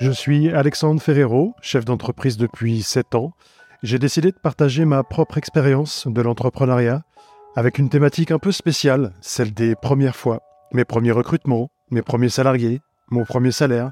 Je suis Alexandre Ferrero, chef d'entreprise depuis 7 ans. J'ai décidé de partager ma propre expérience de l'entrepreneuriat avec une thématique un peu spéciale, celle des premières fois, mes premiers recrutements, mes premiers salariés, mon premier salaire,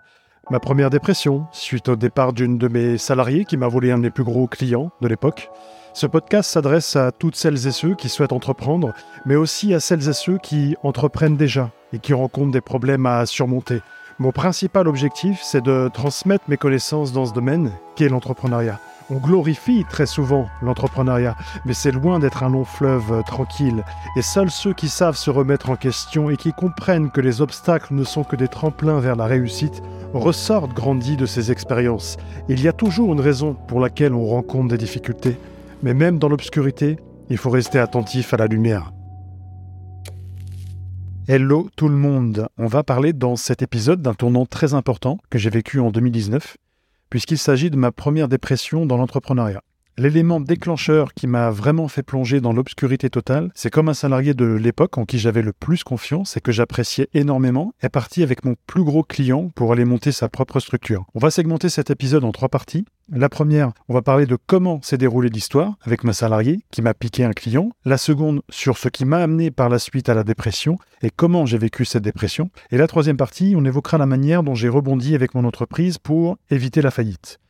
ma première dépression suite au départ d'une de mes salariés qui m'a volé un des plus gros clients de l'époque. Ce podcast s'adresse à toutes celles et ceux qui souhaitent entreprendre, mais aussi à celles et ceux qui entreprennent déjà et qui rencontrent des problèmes à surmonter. Mon principal objectif, c'est de transmettre mes connaissances dans ce domaine, qui est l'entrepreneuriat. On glorifie très souvent l'entrepreneuriat, mais c'est loin d'être un long fleuve tranquille. Et seuls ceux qui savent se remettre en question et qui comprennent que les obstacles ne sont que des tremplins vers la réussite ressortent grandis de ces expériences. Il y a toujours une raison pour laquelle on rencontre des difficultés. Mais même dans l'obscurité, il faut rester attentif à la lumière. Hello tout le monde, on va parler dans cet épisode d'un tournant très important que j'ai vécu en 2019, puisqu'il s'agit de ma première dépression dans l'entrepreneuriat. L'élément déclencheur qui m'a vraiment fait plonger dans l'obscurité totale, c'est comme un salarié de l'époque en qui j'avais le plus confiance et que j'appréciais énormément, est parti avec mon plus gros client pour aller monter sa propre structure. On va segmenter cet épisode en trois parties. La première, on va parler de comment s'est déroulée l'histoire avec ma salariée qui m'a piqué un client. La seconde, sur ce qui m'a amené par la suite à la dépression et comment j'ai vécu cette dépression. Et la troisième partie, on évoquera la manière dont j'ai rebondi avec mon entreprise pour éviter la faillite.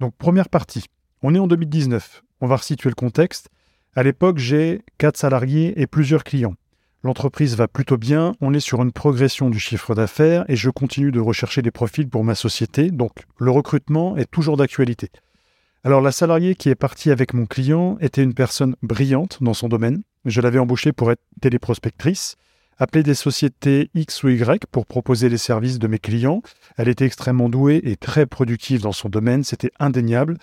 Donc première partie, on est en 2019. On va resituer le contexte. À l'époque, j'ai quatre salariés et plusieurs clients. L'entreprise va plutôt bien, on est sur une progression du chiffre d'affaires et je continue de rechercher des profils pour ma société, donc le recrutement est toujours d'actualité. Alors la salariée qui est partie avec mon client était une personne brillante dans son domaine. Je l'avais embauchée pour être téléprospectrice, appeler des sociétés X ou Y pour proposer les services de mes clients. Elle était extrêmement douée et très productive dans son domaine, c'était indéniable.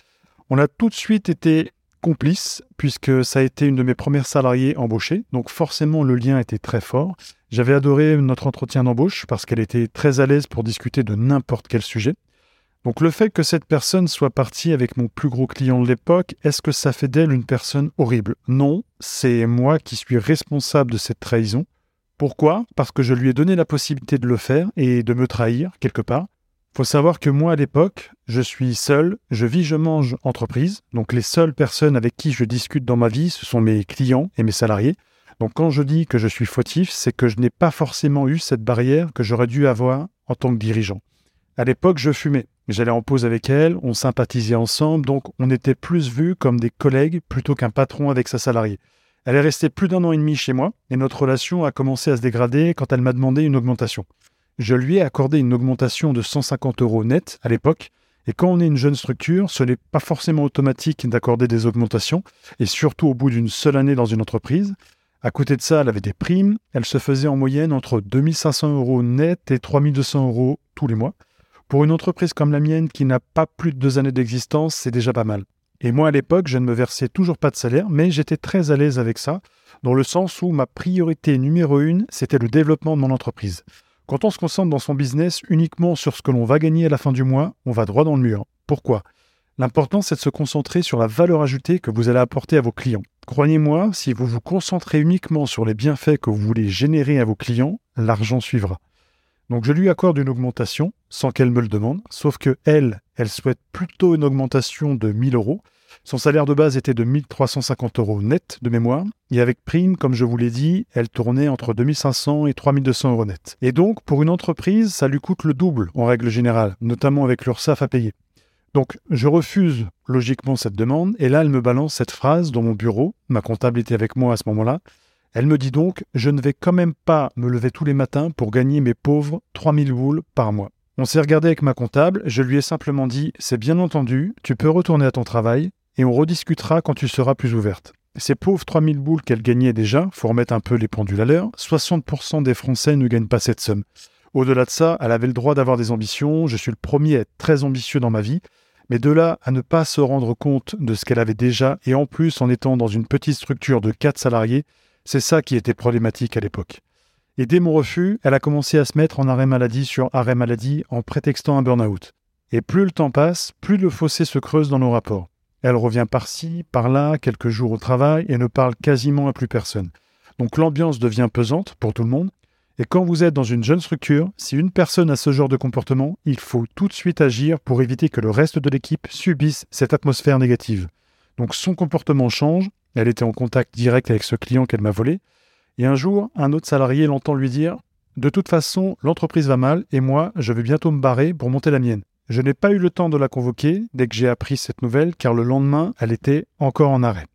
On a tout de suite été complices, puisque ça a été une de mes premières salariées embauchées, donc forcément le lien était très fort. J'avais adoré notre entretien d'embauche parce qu'elle était très à l'aise pour discuter de n'importe quel sujet. Donc le fait que cette personne soit partie avec mon plus gros client de l'époque, est-ce que ça fait d'elle une personne horrible? Non, c'est moi qui suis responsable de cette trahison. Pourquoi? Parce que je lui ai donné la possibilité de le faire et de me trahir quelque part. Faut savoir que moi, à l'époque, je suis seul, je vis, je mange entreprise. Donc, les seules personnes avec qui je discute dans ma vie, ce sont mes clients et mes salariés. Donc, quand je dis que je suis fautif, c'est que je n'ai pas forcément eu cette barrière que j'aurais dû avoir en tant que dirigeant. À l'époque, je fumais. J'allais en pause avec elle, on sympathisait ensemble, donc on était plus vus comme des collègues plutôt qu'un patron avec sa salariée. Elle est restée plus d'un an et demi chez moi, et notre relation a commencé à se dégrader quand elle m'a demandé une augmentation je lui ai accordé une augmentation de 150 euros net à l'époque. Et quand on est une jeune structure, ce n'est pas forcément automatique d'accorder des augmentations, et surtout au bout d'une seule année dans une entreprise. À côté de ça, elle avait des primes. Elle se faisait en moyenne entre 2500 euros net et 3200 euros tous les mois. Pour une entreprise comme la mienne qui n'a pas plus de deux années d'existence, c'est déjà pas mal. Et moi, à l'époque, je ne me versais toujours pas de salaire, mais j'étais très à l'aise avec ça, dans le sens où ma priorité numéro une, c'était le développement de mon entreprise. Quand on se concentre dans son business uniquement sur ce que l'on va gagner à la fin du mois, on va droit dans le mur. Pourquoi? L'important, c'est de se concentrer sur la valeur ajoutée que vous allez apporter à vos clients. Croyez-moi, si vous vous concentrez uniquement sur les bienfaits que vous voulez générer à vos clients, l'argent suivra. Donc je lui accorde une augmentation sans qu'elle me le demande, sauf que elle, elle souhaite plutôt une augmentation de 1000 euros, son salaire de base était de 1350 euros net de mémoire, et avec prime, comme je vous l'ai dit, elle tournait entre 2500 et 3200 euros net. Et donc, pour une entreprise, ça lui coûte le double en règle générale, notamment avec l'URSSAF à payer. Donc, je refuse logiquement cette demande, et là, elle me balance cette phrase dans mon bureau, ma comptable était avec moi à ce moment-là. Elle me dit donc Je ne vais quand même pas me lever tous les matins pour gagner mes pauvres 3000 boules par mois. On s'est regardé avec ma comptable, je lui ai simplement dit C'est bien entendu, tu peux retourner à ton travail, et on rediscutera quand tu seras plus ouverte. Ces pauvres 3000 boules qu'elle gagnait déjà, faut remettre un peu les pendules à l'heure, 60% des Français ne gagnent pas cette somme. Au-delà de ça, elle avait le droit d'avoir des ambitions, je suis le premier à être très ambitieux dans ma vie, mais de là à ne pas se rendre compte de ce qu'elle avait déjà, et en plus en étant dans une petite structure de 4 salariés, c'est ça qui était problématique à l'époque. Et dès mon refus, elle a commencé à se mettre en arrêt maladie sur arrêt maladie en prétextant un burn-out. Et plus le temps passe, plus le fossé se creuse dans nos rapports. Elle revient par-ci, par-là, quelques jours au travail et ne parle quasiment à plus personne. Donc l'ambiance devient pesante pour tout le monde. Et quand vous êtes dans une jeune structure, si une personne a ce genre de comportement, il faut tout de suite agir pour éviter que le reste de l'équipe subisse cette atmosphère négative. Donc son comportement change, elle était en contact direct avec ce client qu'elle m'a volé, et un jour, un autre salarié l'entend lui dire De toute façon, l'entreprise va mal et moi, je vais bientôt me barrer pour monter la mienne. Je n'ai pas eu le temps de la convoquer dès que j'ai appris cette nouvelle, car le lendemain, elle était encore en arrêt.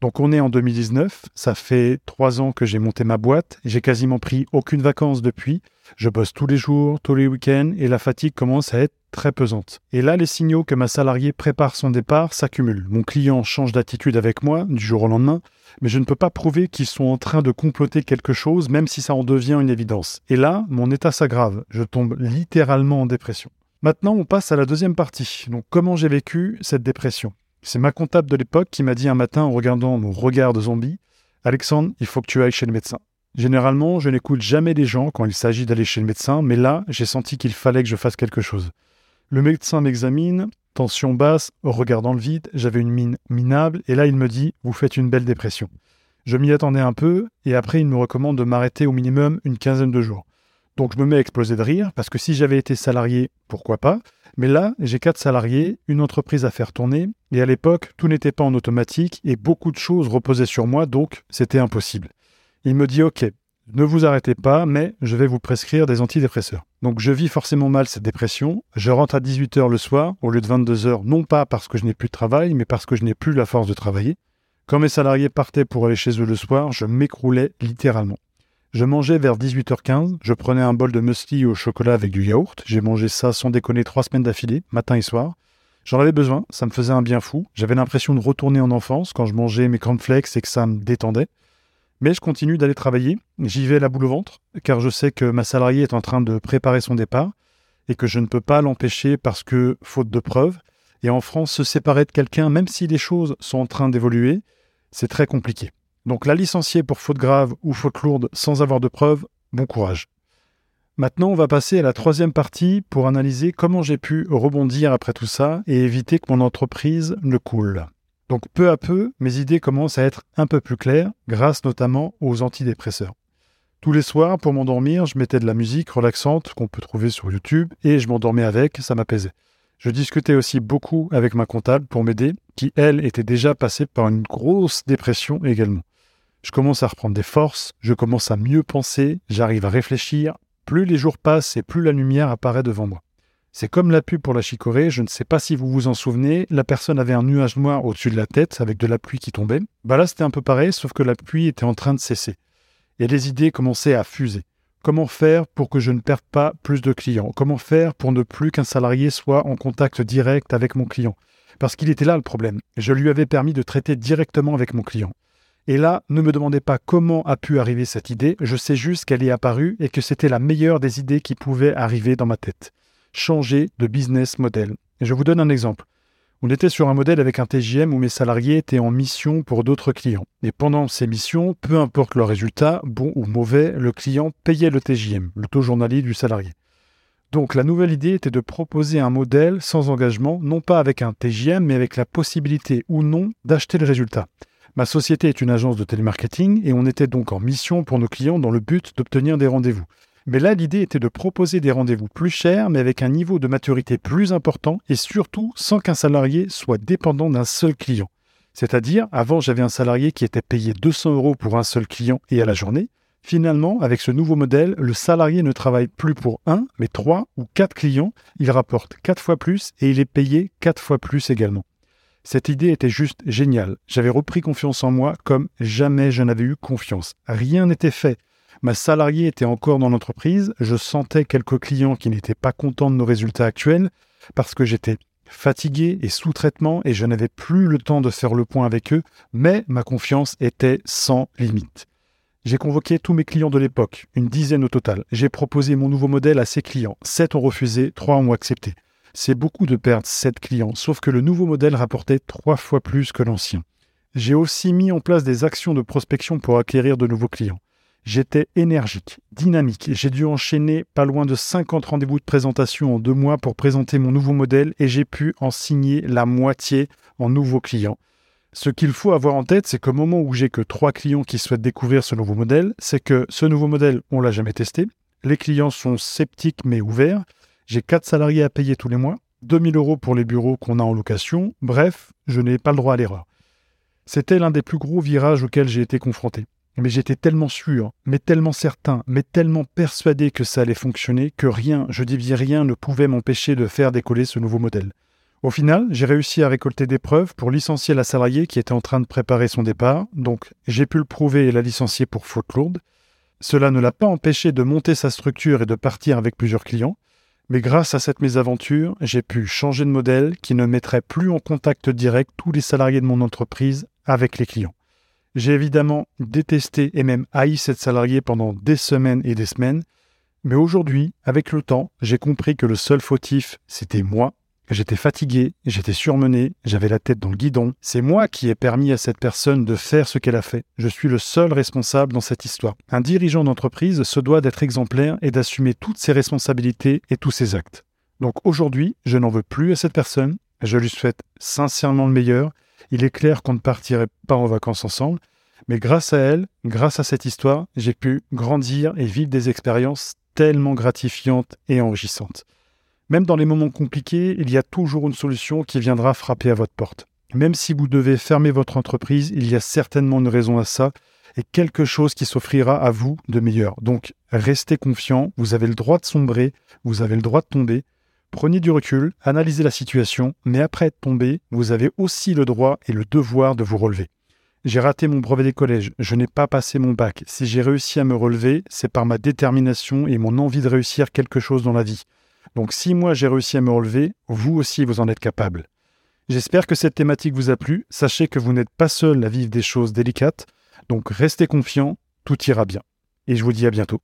Donc on est en 2019, ça fait trois ans que j'ai monté ma boîte, j'ai quasiment pris aucune vacances depuis, je bosse tous les jours, tous les week-ends, et la fatigue commence à être très pesante. Et là, les signaux que ma salariée prépare son départ s'accumulent. Mon client change d'attitude avec moi du jour au lendemain, mais je ne peux pas prouver qu'ils sont en train de comploter quelque chose, même si ça en devient une évidence. Et là, mon état s'aggrave, je tombe littéralement en dépression. Maintenant, on passe à la deuxième partie. Donc, comment j'ai vécu cette dépression? C'est ma comptable de l'époque qui m'a dit un matin en regardant mon regard de zombie Alexandre, il faut que tu ailles chez le médecin. Généralement, je n'écoute jamais les gens quand il s'agit d'aller chez le médecin, mais là, j'ai senti qu'il fallait que je fasse quelque chose. Le médecin m'examine, tension basse, regard dans le vide, j'avais une mine minable, et là il me dit Vous faites une belle dépression. Je m'y attendais un peu, et après il me recommande de m'arrêter au minimum une quinzaine de jours. Donc je me mets à exploser de rire, parce que si j'avais été salarié, pourquoi pas mais là, j'ai quatre salariés, une entreprise à faire tourner, et à l'époque, tout n'était pas en automatique et beaucoup de choses reposaient sur moi, donc c'était impossible. Il me dit Ok, ne vous arrêtez pas, mais je vais vous prescrire des antidépresseurs. Donc je vis forcément mal cette dépression. Je rentre à 18h le soir au lieu de 22h, non pas parce que je n'ai plus de travail, mais parce que je n'ai plus la force de travailler. Quand mes salariés partaient pour aller chez eux le soir, je m'écroulais littéralement. Je mangeais vers 18h15, je prenais un bol de muesli au chocolat avec du yaourt, j'ai mangé ça sans déconner trois semaines d'affilée, matin et soir. J'en avais besoin, ça me faisait un bien fou, j'avais l'impression de retourner en enfance quand je mangeais mes cornflakes et que ça me détendait. Mais je continue d'aller travailler, j'y vais la boule au ventre, car je sais que ma salariée est en train de préparer son départ, et que je ne peux pas l'empêcher parce que, faute de preuves, et en France, se séparer de quelqu'un, même si les choses sont en train d'évoluer, c'est très compliqué. Donc la licencier pour faute grave ou faute lourde sans avoir de preuves, bon courage. Maintenant, on va passer à la troisième partie pour analyser comment j'ai pu rebondir après tout ça et éviter que mon entreprise ne coule. Donc peu à peu, mes idées commencent à être un peu plus claires, grâce notamment aux antidépresseurs. Tous les soirs, pour m'endormir, je mettais de la musique relaxante qu'on peut trouver sur YouTube et je m'endormais avec, ça m'apaisait. Je discutais aussi beaucoup avec ma comptable pour m'aider, qui elle était déjà passée par une grosse dépression également. Je commence à reprendre des forces, je commence à mieux penser, j'arrive à réfléchir. Plus les jours passent et plus la lumière apparaît devant moi. C'est comme la pub pour la chicorée, je ne sais pas si vous vous en souvenez, la personne avait un nuage noir au-dessus de la tête avec de la pluie qui tombait. Bah là c'était un peu pareil, sauf que la pluie était en train de cesser. Et les idées commençaient à fuser. Comment faire pour que je ne perde pas plus de clients? Comment faire pour ne plus qu'un salarié soit en contact direct avec mon client? Parce qu'il était là le problème. Je lui avais permis de traiter directement avec mon client. Et là, ne me demandez pas comment a pu arriver cette idée, je sais juste qu'elle est apparue et que c'était la meilleure des idées qui pouvaient arriver dans ma tête. Changer de business model. Et je vous donne un exemple. On était sur un modèle avec un TGM où mes salariés étaient en mission pour d'autres clients. Et pendant ces missions, peu importe leur résultat, bon ou mauvais, le client payait le TGM, le taux journalier du salarié. Donc la nouvelle idée était de proposer un modèle sans engagement, non pas avec un TGM, mais avec la possibilité ou non d'acheter le résultat. Ma société est une agence de télémarketing et on était donc en mission pour nos clients dans le but d'obtenir des rendez-vous. Mais là, l'idée était de proposer des rendez-vous plus chers, mais avec un niveau de maturité plus important et surtout sans qu'un salarié soit dépendant d'un seul client. C'est-à-dire, avant, j'avais un salarié qui était payé 200 euros pour un seul client et à la journée. Finalement, avec ce nouveau modèle, le salarié ne travaille plus pour un, mais trois ou quatre clients. Il rapporte quatre fois plus et il est payé quatre fois plus également. Cette idée était juste géniale. J'avais repris confiance en moi comme jamais je n'avais eu confiance. Rien n'était fait. Ma salariée était encore dans l'entreprise. Je sentais quelques clients qui n'étaient pas contents de nos résultats actuels parce que j'étais fatigué et sous traitement et je n'avais plus le temps de faire le point avec eux, mais ma confiance était sans limite. J'ai convoqué tous mes clients de l'époque, une dizaine au total. J'ai proposé mon nouveau modèle à ces clients. Sept ont refusé, trois ont accepté. C'est beaucoup de perdre 7 clients, sauf que le nouveau modèle rapportait 3 fois plus que l'ancien. J'ai aussi mis en place des actions de prospection pour acquérir de nouveaux clients. J'étais énergique, dynamique, j'ai dû enchaîner pas loin de 50 rendez-vous de présentation en deux mois pour présenter mon nouveau modèle et j'ai pu en signer la moitié en nouveaux clients. Ce qu'il faut avoir en tête, c'est qu'au moment où j'ai que trois clients qui souhaitent découvrir ce nouveau modèle, c'est que ce nouveau modèle, on l'a jamais testé. Les clients sont sceptiques mais ouverts. J'ai quatre salariés à payer tous les mois, 2000 euros pour les bureaux qu'on a en location. Bref, je n'ai pas le droit à l'erreur. C'était l'un des plus gros virages auxquels j'ai été confronté. Mais j'étais tellement sûr, mais tellement certain, mais tellement persuadé que ça allait fonctionner que rien, je dis bien rien, ne pouvait m'empêcher de faire décoller ce nouveau modèle. Au final, j'ai réussi à récolter des preuves pour licencier la salariée qui était en train de préparer son départ, donc j'ai pu le prouver et la licencier pour faute lourde. Cela ne l'a pas empêché de monter sa structure et de partir avec plusieurs clients, mais grâce à cette mésaventure, j'ai pu changer de modèle qui ne mettrait plus en contact direct tous les salariés de mon entreprise avec les clients. J'ai évidemment détesté et même haï cette salariée pendant des semaines et des semaines, mais aujourd'hui, avec le temps, j'ai compris que le seul fautif, c'était moi. J'étais fatigué, j'étais surmené, j'avais la tête dans le guidon. C'est moi qui ai permis à cette personne de faire ce qu'elle a fait. Je suis le seul responsable dans cette histoire. Un dirigeant d'entreprise se doit d'être exemplaire et d'assumer toutes ses responsabilités et tous ses actes. Donc aujourd'hui, je n'en veux plus à cette personne. Je lui souhaite sincèrement le meilleur il est clair qu'on ne partirait pas en vacances ensemble, mais grâce à elle, grâce à cette histoire, j'ai pu grandir et vivre des expériences tellement gratifiantes et enrichissantes. Même dans les moments compliqués, il y a toujours une solution qui viendra frapper à votre porte. Même si vous devez fermer votre entreprise, il y a certainement une raison à ça et quelque chose qui s'offrira à vous de meilleur. Donc restez confiant, vous avez le droit de sombrer, vous avez le droit de tomber, Prenez du recul, analysez la situation, mais après être tombé, vous avez aussi le droit et le devoir de vous relever. J'ai raté mon brevet des collèges, je n'ai pas passé mon bac. Si j'ai réussi à me relever, c'est par ma détermination et mon envie de réussir quelque chose dans la vie. Donc si moi j'ai réussi à me relever, vous aussi vous en êtes capable. J'espère que cette thématique vous a plu. Sachez que vous n'êtes pas seul à vivre des choses délicates. Donc restez confiant, tout ira bien. Et je vous dis à bientôt.